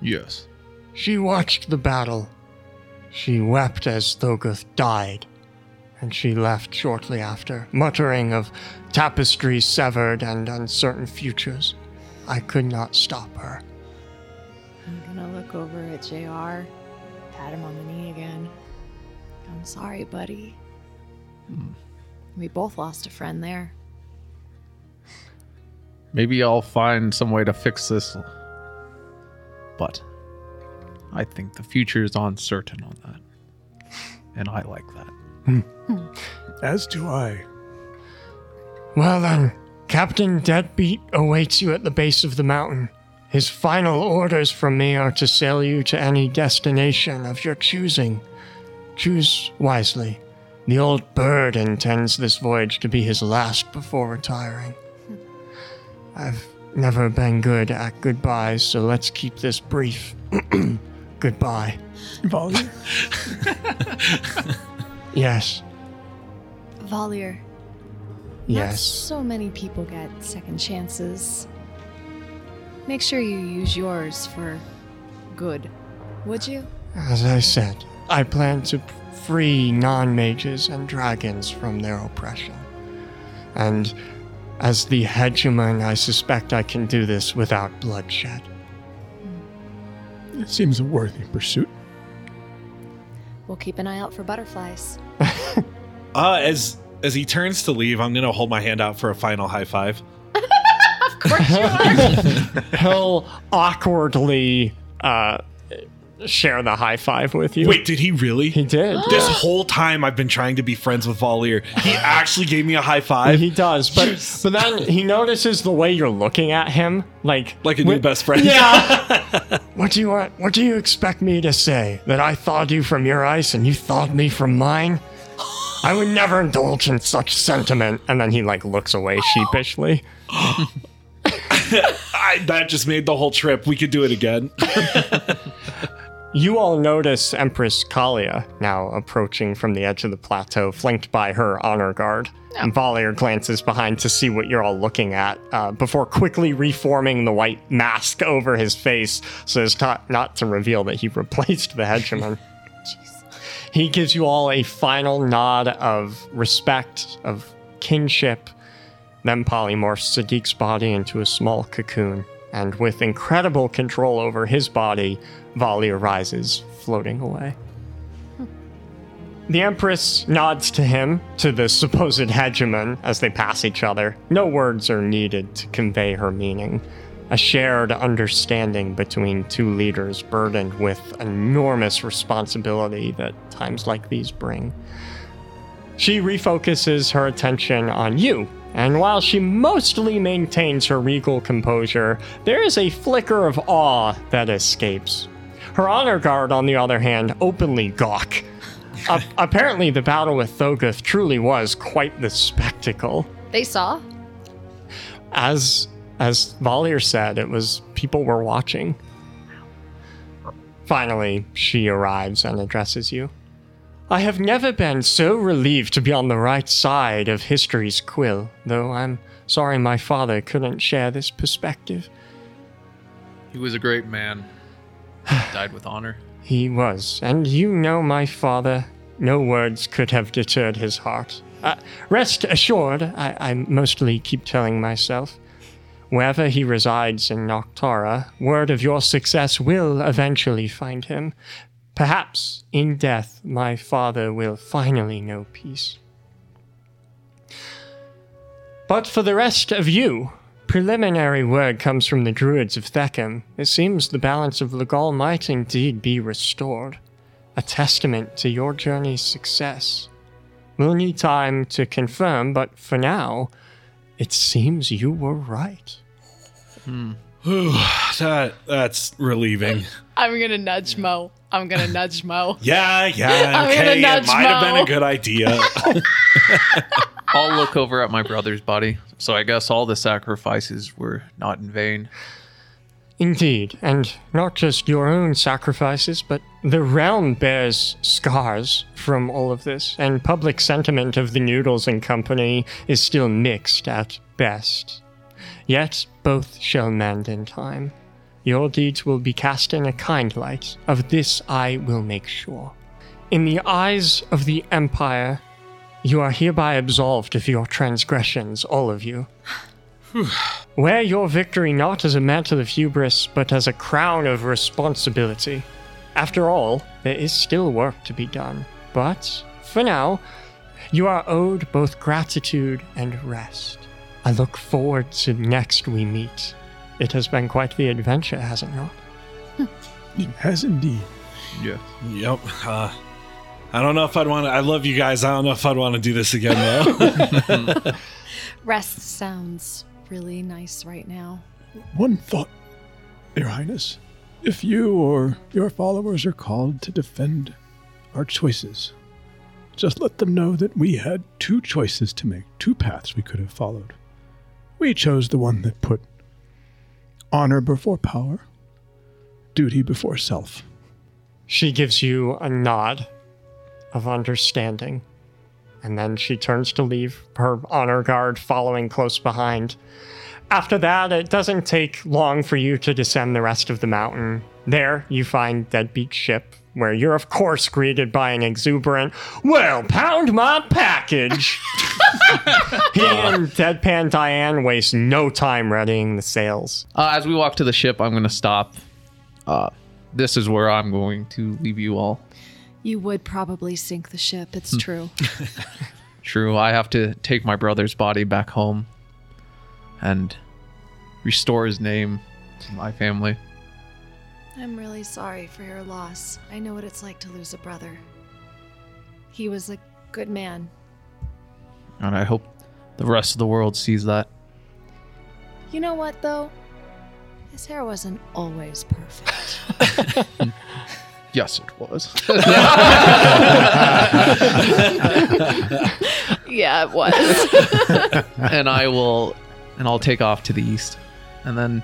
Yes.
She watched the battle. She wept as Thogoth died, and she left shortly after, muttering of tapestries severed and uncertain futures. I could not stop her.
I'm gonna look over at JR, pat him on the knee again. I'm sorry, buddy. We both lost a friend there.
Maybe I'll find some way to fix this. But I think the future is uncertain on that. And I like that. Hmm.
As do I.
Well then, Captain Deadbeat awaits you at the base of the mountain. His final orders from me are to sail you to any destination of your choosing. Choose wisely. The old bird intends this voyage to be his last before retiring. I've never been good at goodbyes, so let's keep this brief. Goodbye.
Valier?
Yes,
Valier. Not
yes.
so many people get second chances. Make sure you use yours for good. Would you?
As I said, I plan to free non mages and dragons from their oppression. And as the hegemon, I suspect I can do this without bloodshed.
It seems a worthy pursuit.
We'll keep an eye out for butterflies.
Uh, as as he turns to leave, I'm gonna hold my hand out for a final high five. Of course.
He'll awkwardly uh, share the high five with you.
Wait, did he really?
he did.
This whole time I've been trying to be friends with Valier. He actually gave me a high five.
He does, but but then he notices the way you're looking at him, like
like a new best friend.
Yeah. what do you want? What do you expect me to say? That I thawed you from your ice and you thawed me from mine? I would never indulge in such sentiment. And then he like looks away sheepishly.
I, that just made the whole trip. We could do it again.
You all notice Empress Kalia now approaching from the edge of the plateau, flanked by her honor guard. And Valier glances behind to see what you're all looking at, uh, before quickly reforming the white mask over his face so as to, not to reveal that he replaced the hegemon. he gives you all a final nod of respect, of kinship, then polymorphs Sadiq's body into a small cocoon, and with incredible control over his body, Valier arises, floating away. The Empress nods to him, to the supposed hegemon, as they pass each other. No words are needed to convey her meaning. A shared understanding between two leaders burdened with enormous responsibility that times like these bring. She refocuses her attention on you, and while she mostly maintains her regal composure, there is a flicker of awe that escapes. Her honor guard, on the other hand, openly gawk. A- apparently, the battle with Thogoth truly was quite the spectacle.
They saw.
As as Valier said, it was people were watching. Finally, she arrives and addresses you. I have never been so relieved to be on the right side of history's quill, though I'm sorry my father couldn't share this perspective.
He was a great man. Died with honor.
He was, and you know my father. No words could have deterred his heart. Uh, rest assured, I, I mostly keep telling myself. Wherever he resides in Noctara, word of your success will eventually find him. Perhaps in death, my father will finally know peace. But for the rest of you, preliminary word comes from the druids of Theckham. It seems the balance of Legal might indeed be restored, a testament to your journey's success. We'll need time to confirm, but for now, it seems you were right. Hmm.
that that's relieving.
I'm gonna nudge Mo. I'm gonna nudge Mo.
Yeah, yeah,
I'm gonna
okay. It
nudge
might have been a good idea.
I'll look over at my brother's body. So I guess all the sacrifices were not in vain.
Indeed, and not just your own sacrifices, but the realm bears scars from all of this, and public sentiment of the Noodles and Company is still mixed at best. Yet both shall mend in time. Your deeds will be cast in a kind light. Of this I will make sure. In the eyes of the Empire, you are hereby absolved of your transgressions, all of you. Wear your victory not as a mantle of hubris, but as a crown of responsibility. After all, there is still work to be done. But, for now, you are owed both gratitude and rest. I look forward to next we meet. It has been quite the adventure, has it not?
It has indeed.
Yeah.
yep. Uh, I don't know if I'd want to. I love you guys. I don't know if I'd want to do this again though.
Rest sounds really nice right now.
One thought, Your Highness. If you or your followers are called to defend our choices, just let them know that we had two choices to make, two paths we could have followed. We chose the one that put honor before power, duty before self.
She gives you a nod of understanding, and then she turns to leave, her honor guard following close behind. After that, it doesn't take long for you to descend the rest of the mountain. There, you find Deadbeat Ship, where you're, of course, greeted by an exuberant, Well, pound my package! he and Deadpan Diane waste no time readying the sails.
Uh, as we walk to the ship, I'm going to stop. Uh, this is where I'm going to leave you all.
You would probably sink the ship. It's true.
True, I have to take my brother's body back home and restore his name to my family.
I'm really sorry for your loss. I know what it's like to lose a brother. He was a good man.
And I hope the rest of the world sees that.
You know what, though? His hair wasn't always perfect.
Yes, it was.
yeah, it was.
and I will, and I'll take off to the east. And then,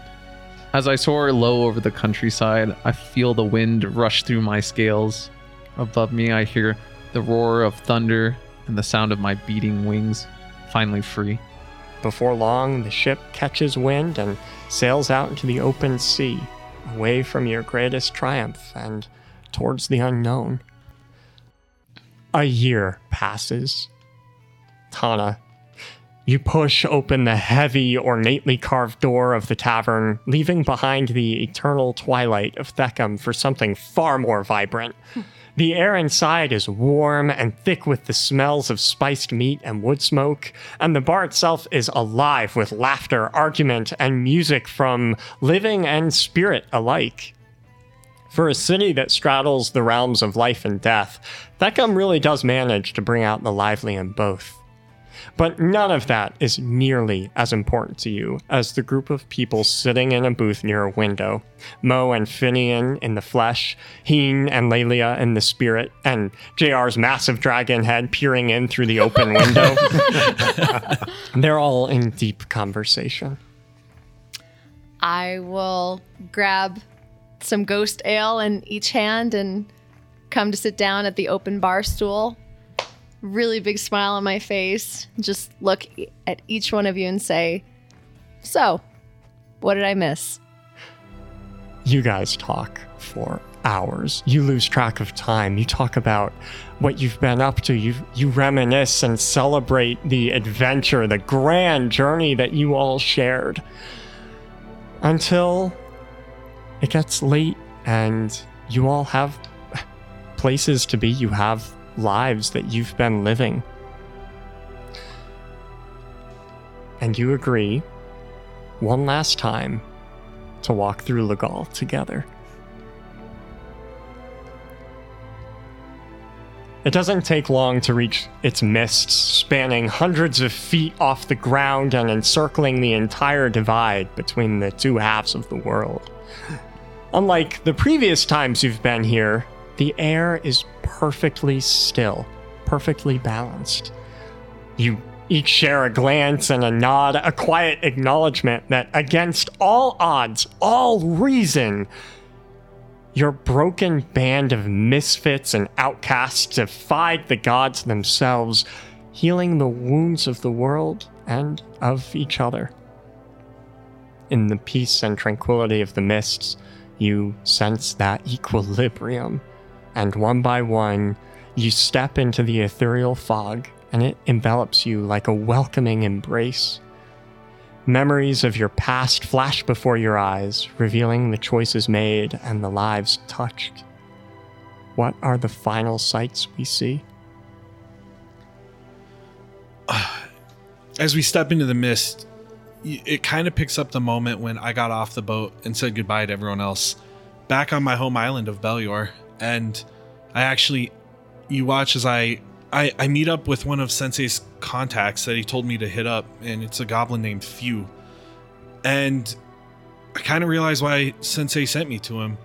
as I soar low over the countryside, I feel the wind rush through my scales. Above me, I hear the roar of thunder and the sound of my beating wings, finally free.
Before long, the ship catches wind and sails out into the open sea, away from your greatest triumph and towards the unknown. A year passes. Tana, you push open the heavy, ornately carved door of the tavern, leaving behind the eternal twilight of Theckham for something far more vibrant. The air inside is warm and thick with the smells of spiced meat and wood smoke, and the bar itself is alive with laughter, argument, and music from living and spirit alike. For a city that straddles the realms of life and death, Theckham really does manage to bring out the lively in both. But none of that is nearly as important to you as the group of people sitting in a booth near a window. Mo and Finian in the flesh, Heen and Lelia in the spirit, and JR's massive dragon head peering in through the open window. They're all in deep conversation.
I will grab some ghost ale in each hand and come to sit down at the open bar stool. Really big smile on my face. Just look at each one of you and say, So, what did I miss?
you guys talk for hours. You lose track of time. You talk about what you've been up to. You you reminisce and celebrate the adventure, the grand journey that you all shared. Until it gets late and you all have places to be. You have lives that you've been living. And you agree one last time to walk through Legal together. It doesn't take long to reach its mists, spanning hundreds of feet off the ground and encircling the entire divide between the two halves of the world. Unlike the previous times you've been here, the air is perfectly still, perfectly balanced. You each share a glance and a nod, a quiet acknowledgement that against all odds, all reason, your broken band of misfits and outcasts defied the gods themselves, healing the wounds of the world and of each other. In the peace and tranquility of the mists, you sense that equilibrium, and one by one, you step into the ethereal fog and it envelops you like a welcoming embrace. Memories of your past flash before your eyes, revealing the choices made and the lives touched. What are the final sights we see?
As we step into the mist, it kind of picks up the moment when I got off the boat and said goodbye to everyone else back on my home island of Belior. And I actually, you watch as I, I, I meet up with one of Sensei's contacts that he told me to hit up, and it's a goblin named Few. And I kind of realize why Sensei sent me to him.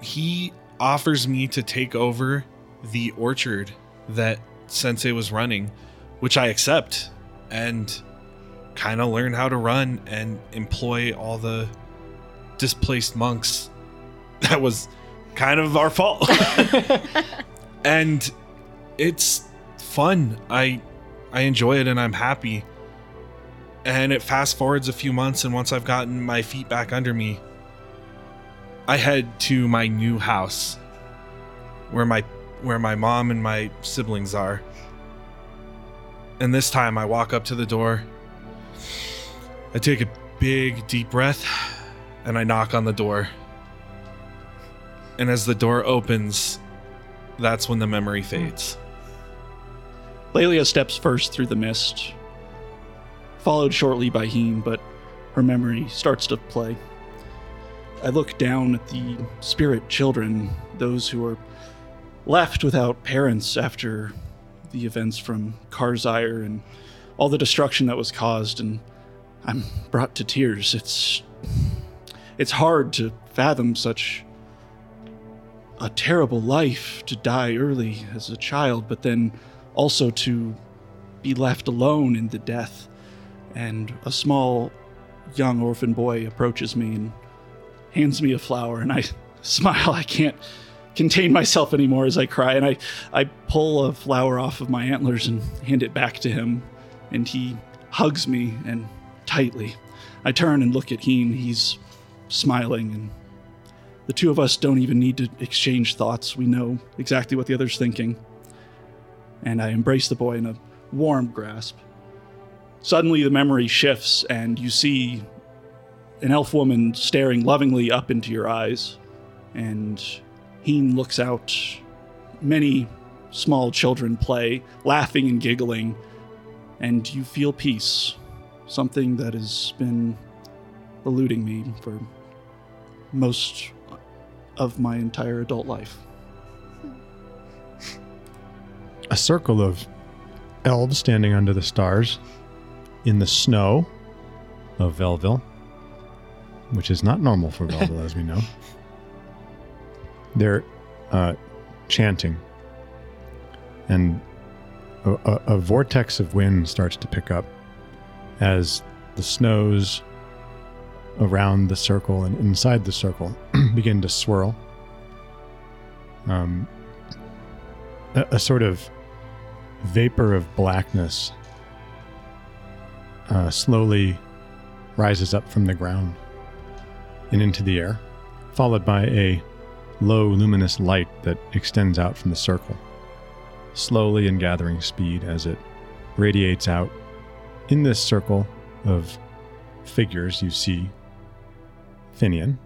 He offers me to take over the orchard that Sensei was running, which I accept and kind of learn how to run and employ all the displaced monks. That was kind of our fault. and it's fun. I I enjoy it and I'm happy. And it fast forwards a few months and once I've gotten my feet back under me, I head to my new house where my where my mom and my siblings are. And this time I walk up to the door. I take a big deep breath and I knock on the door. And as the door opens, that's when the memory hmm. fades.
Lelia steps first through the mist, followed shortly by Heen, but her memory starts to play. I look down at the spirit children, those who are left without parents after the events from Karzire and all the destruction that was caused, and I'm brought to tears. It's it's hard to fathom such a terrible life to die early as a child, but then also to be left alone in the death. And a small young orphan boy approaches me and hands me a flower, and I smile. I can't contain myself anymore as I cry, and I, I pull a flower off of my antlers and hand it back to him, and he hugs me and tightly. I turn and look at Heen. He's smiling, and the two of us don't even need to exchange thoughts. We know exactly what the other's thinking. And I embrace the boy in a warm grasp. Suddenly, the memory shifts, and you see an elf woman staring lovingly up into your eyes. And Heen looks out. Many small children play, laughing and giggling, and you feel peace. Something that has been eluding me for most of my entire adult life.
A circle of elves standing under the stars in the snow of Velville, which is not normal for Velville, as we know. They're uh, chanting, and a, a, a vortex of wind starts to pick up as the snows around the circle and inside the circle begin to swirl. Um, a, a sort of vapor of blackness uh, slowly rises up from the ground and into the air, followed by a low luminous light that extends out from the circle, slowly and gathering speed as it radiates out. In this circle of figures, you see Finian,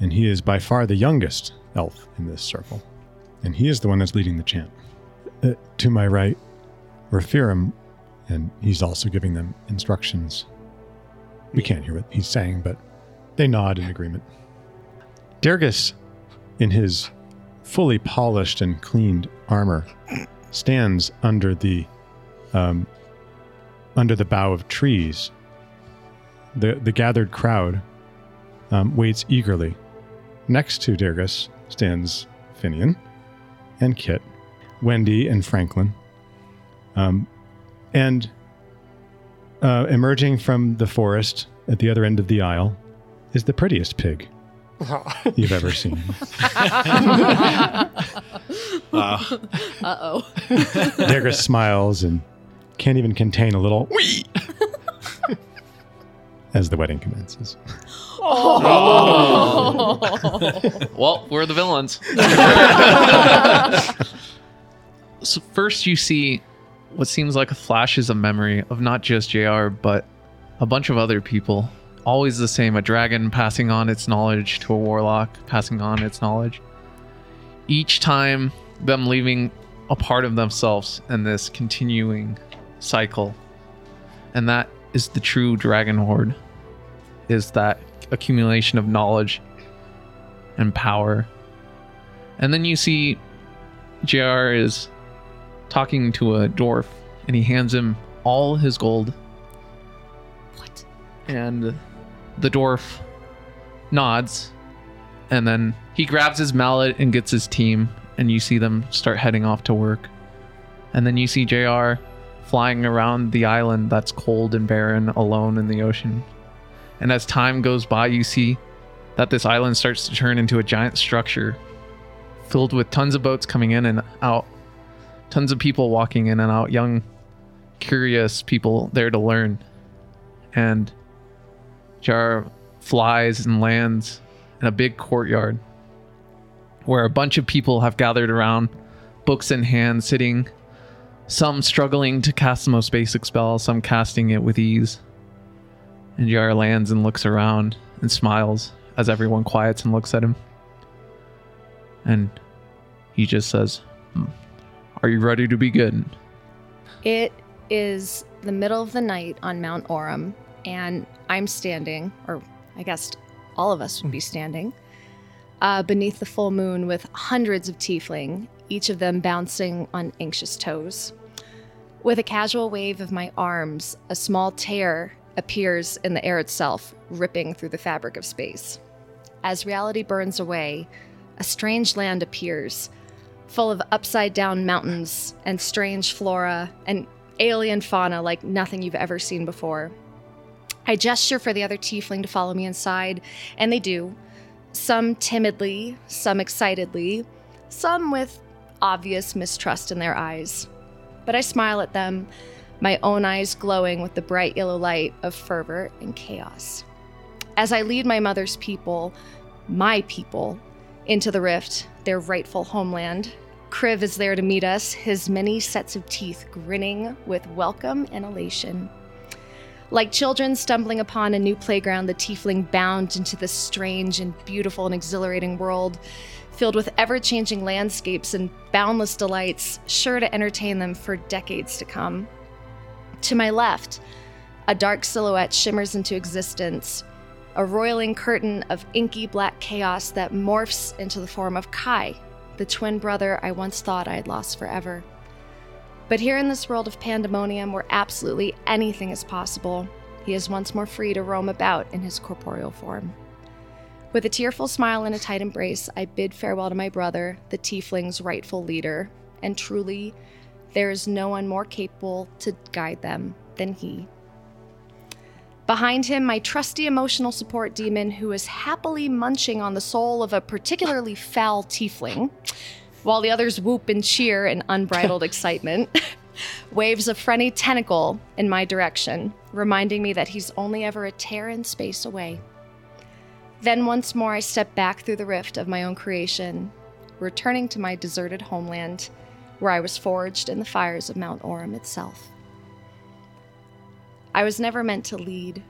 and he is by far the youngest elf in this circle, and he is the one that's leading the chant. Uh, to my right, Raphirim, and he's also giving them instructions. We can't hear what he's saying, but they nod in agreement. Dergus, in his fully polished and cleaned armor, stands under the um, under the bough of trees. The the gathered crowd um, waits eagerly. Next to Dergus stands Finian and Kit, Wendy and Franklin. Um, and uh, emerging from the forest at the other end of the aisle is the prettiest pig you've ever seen.
Uh oh.
Dergus smiles and can't even contain a little wee as the wedding commences. Oh.
Well, we're the villains. so first you see what seems like flashes of memory of not just JR, but a bunch of other people. Always the same, a dragon passing on its knowledge to a warlock, passing on its knowledge. Each time them leaving a part of themselves in this continuing cycle. And that is the true dragon hoard. Is that accumulation of knowledge and power. And then you see JR is talking to a dwarf and he hands him all his gold.
What?
And the dwarf nods and then he grabs his mallet and gets his team and you see them start heading off to work. And then you see JR flying around the island that's cold and barren alone in the ocean. And as time goes by, you see that this island starts to turn into a giant structure filled with tons of boats coming in and out, tons of people walking in and out, young, curious people there to learn. And Jar flies and lands in a big courtyard where a bunch of people have gathered around, books in hand, sitting, some struggling to cast the most basic spell, some casting it with ease. And Jar lands and looks around and smiles as everyone quiets and looks at him. And he just says, "Hmm, Are you ready to begin?
It is the middle of the night on Mount Orem, and I'm standing, or I guess all of us would be standing, uh, beneath the full moon with hundreds of tiefling, each of them bouncing on anxious toes. With a casual wave of my arms, a small tear appears in the air itself, ripping through the fabric of space. As reality burns away, a strange land appears, full of upside down mountains and strange flora and alien fauna like nothing you've ever seen before. I gesture for the other tiefling to follow me inside, and they do. Some timidly, some excitedly, some with obvious mistrust in their eyes. But I smile at them, my own eyes glowing with the bright yellow light of fervor and chaos. As I lead my mother's people, my people, into the rift, their rightful homeland, Kriv is there to meet us, his many sets of teeth grinning with welcome and elation. Like children stumbling upon a new playground, the tiefling bound into this strange and beautiful and exhilarating world, filled with ever changing landscapes and boundless delights, sure to entertain them for decades to come. To my left, a dark silhouette shimmers into existence, a roiling curtain of inky black chaos that morphs into the form of Kai, the twin brother I once thought I had lost forever. But here in this world of pandemonium, where absolutely anything is possible, he is once more free to roam about in his corporeal form. With a tearful smile and a tight embrace, I bid farewell to my brother, the tiefling's rightful leader, and truly, there is no one more capable to guide them than he. Behind him, my trusty emotional support demon, who is happily munching on the soul of a particularly foul tiefling, while the others whoop and cheer in unbridled excitement, waves a friendly tentacle in my direction, reminding me that he's only ever a tear in space away. Then once more, I step back through the rift of my own creation, returning to my deserted homeland, where I was forged in the fires of Mount Orem itself. I was never meant to lead,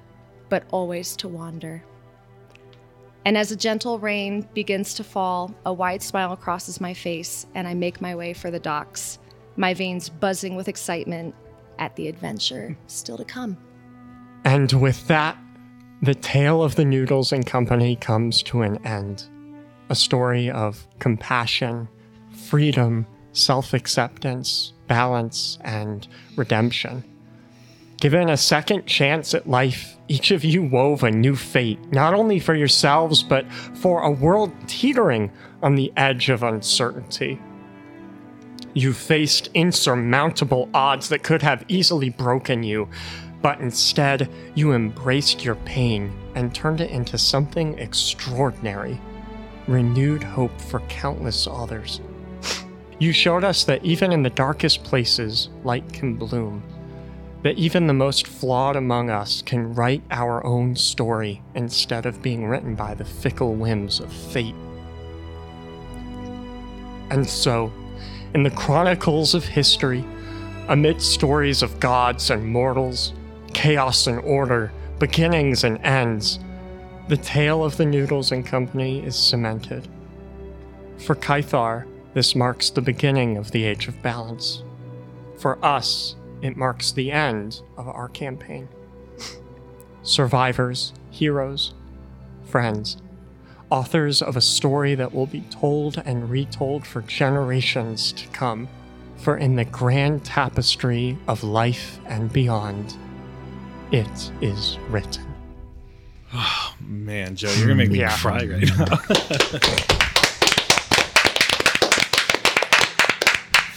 but always to wander. And as a gentle rain begins to fall, a wide smile crosses my face, and I make my way for the docks, my veins buzzing with excitement at the adventure still to come.
And with that, the tale of the Noodles and Company comes to an end. A story of compassion, freedom, self acceptance, balance, and redemption. Given a second chance at life, each of you wove a new fate, not only for yourselves, but for a world teetering on the edge of uncertainty. You faced insurmountable odds that could have easily broken you, but instead, you embraced your pain and turned it into something extraordinary renewed hope for countless others. You showed us that even in the darkest places, light can bloom that even the most flawed among us can write our own story instead of being written by the fickle whims of fate. And so, in the chronicles of history, amid stories of gods and mortals, chaos and order, beginnings and ends, the tale of the Noodles and Company is cemented. For Kythar, this marks the beginning of the Age of Balance. For us, it marks the end of our campaign. Survivors, heroes, friends, authors of a story that will be told and retold for generations to come. For in the grand tapestry of life and beyond, it is written.
Oh, man, Joe, you're gonna make me
Yeah.
cry right now.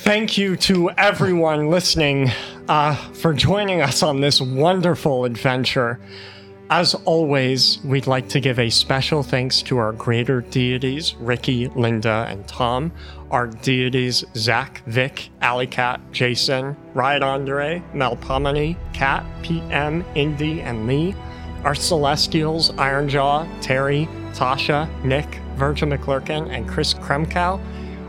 Thank you to everyone listening uh, for joining us on this wonderful adventure. As always, we'd like to give a special thanks to our greater deities, Ricky, Linda, and Tom, our deities, Zach, Vic, Alicat, Jason, Riot Andre, Melpomene, Kat, PM, Indy, and Lee, our celestials, Ironjaw, Terry, Tasha, Nick, Virgil McClurkin, and Chris Kremkow,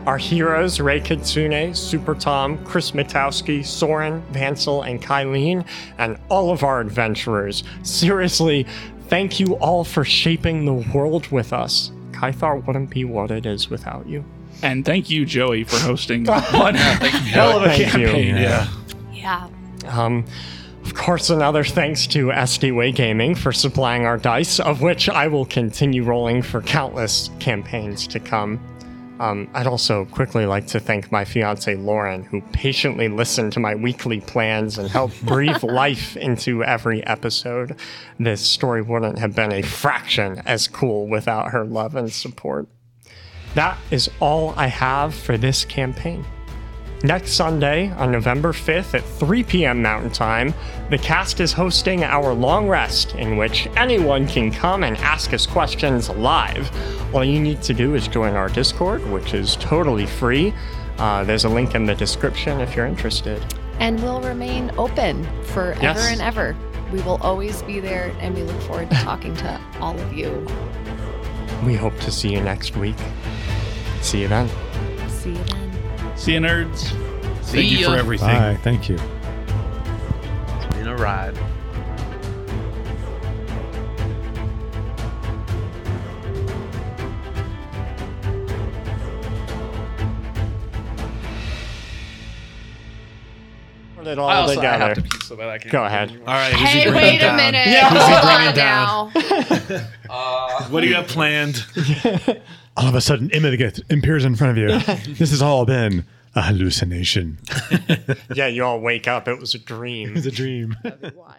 our heroes, Ray Kitsune, Super Tom, Chris Mitowski, Soren, Vansel, and Kylene, and all of our adventurers. Seriously, thank you all for shaping the world with us. Kythar wouldn't be what it is without you.
And thank you, Joey, for hosting one hell of a
Thank you.
campaign. Yeah.
Yeah.
Um, Of course, another thanks to SDWay Gaming for supplying our dice, of which I will continue rolling for countless campaigns to come. Um, I'd also quickly like to thank my fiance Lauren, who patiently listened to my weekly plans and helped breathe life into every episode. This story wouldn't have been a fraction as cool without her love and support. That is all I have for this campaign. Next Sunday, on November 5th at 3 p.m. Mountain Time, the cast is hosting our long rest, in which anyone can come and ask us questions live. All you need to do is join our Discord, which is totally free. Uh, there's a link in the description if you're interested.
And we'll remain open forever
Yes.
and ever. We will always be there, and we look forward to talking to all of you.
We hope to see you next week. See you then.
See you then.
See you, nerds.
See
Thank you
ya.
for everything.
Bye. Thank you.
It's been a ride.
Put it all
I also I
together.
have to pee so bad I can't.
Go ahead.
All right. who's
Hey,
he bringing
wait a
down?
minute.
Yeah.
Who's he
Hold
bringing
on
down?
now.
Uh, what do you have planned?
All of a sudden, Immigrant appears in front of you. this has all been a hallucination.
Yeah, you all wake up. It was a dream.
It's a dream.
Wild.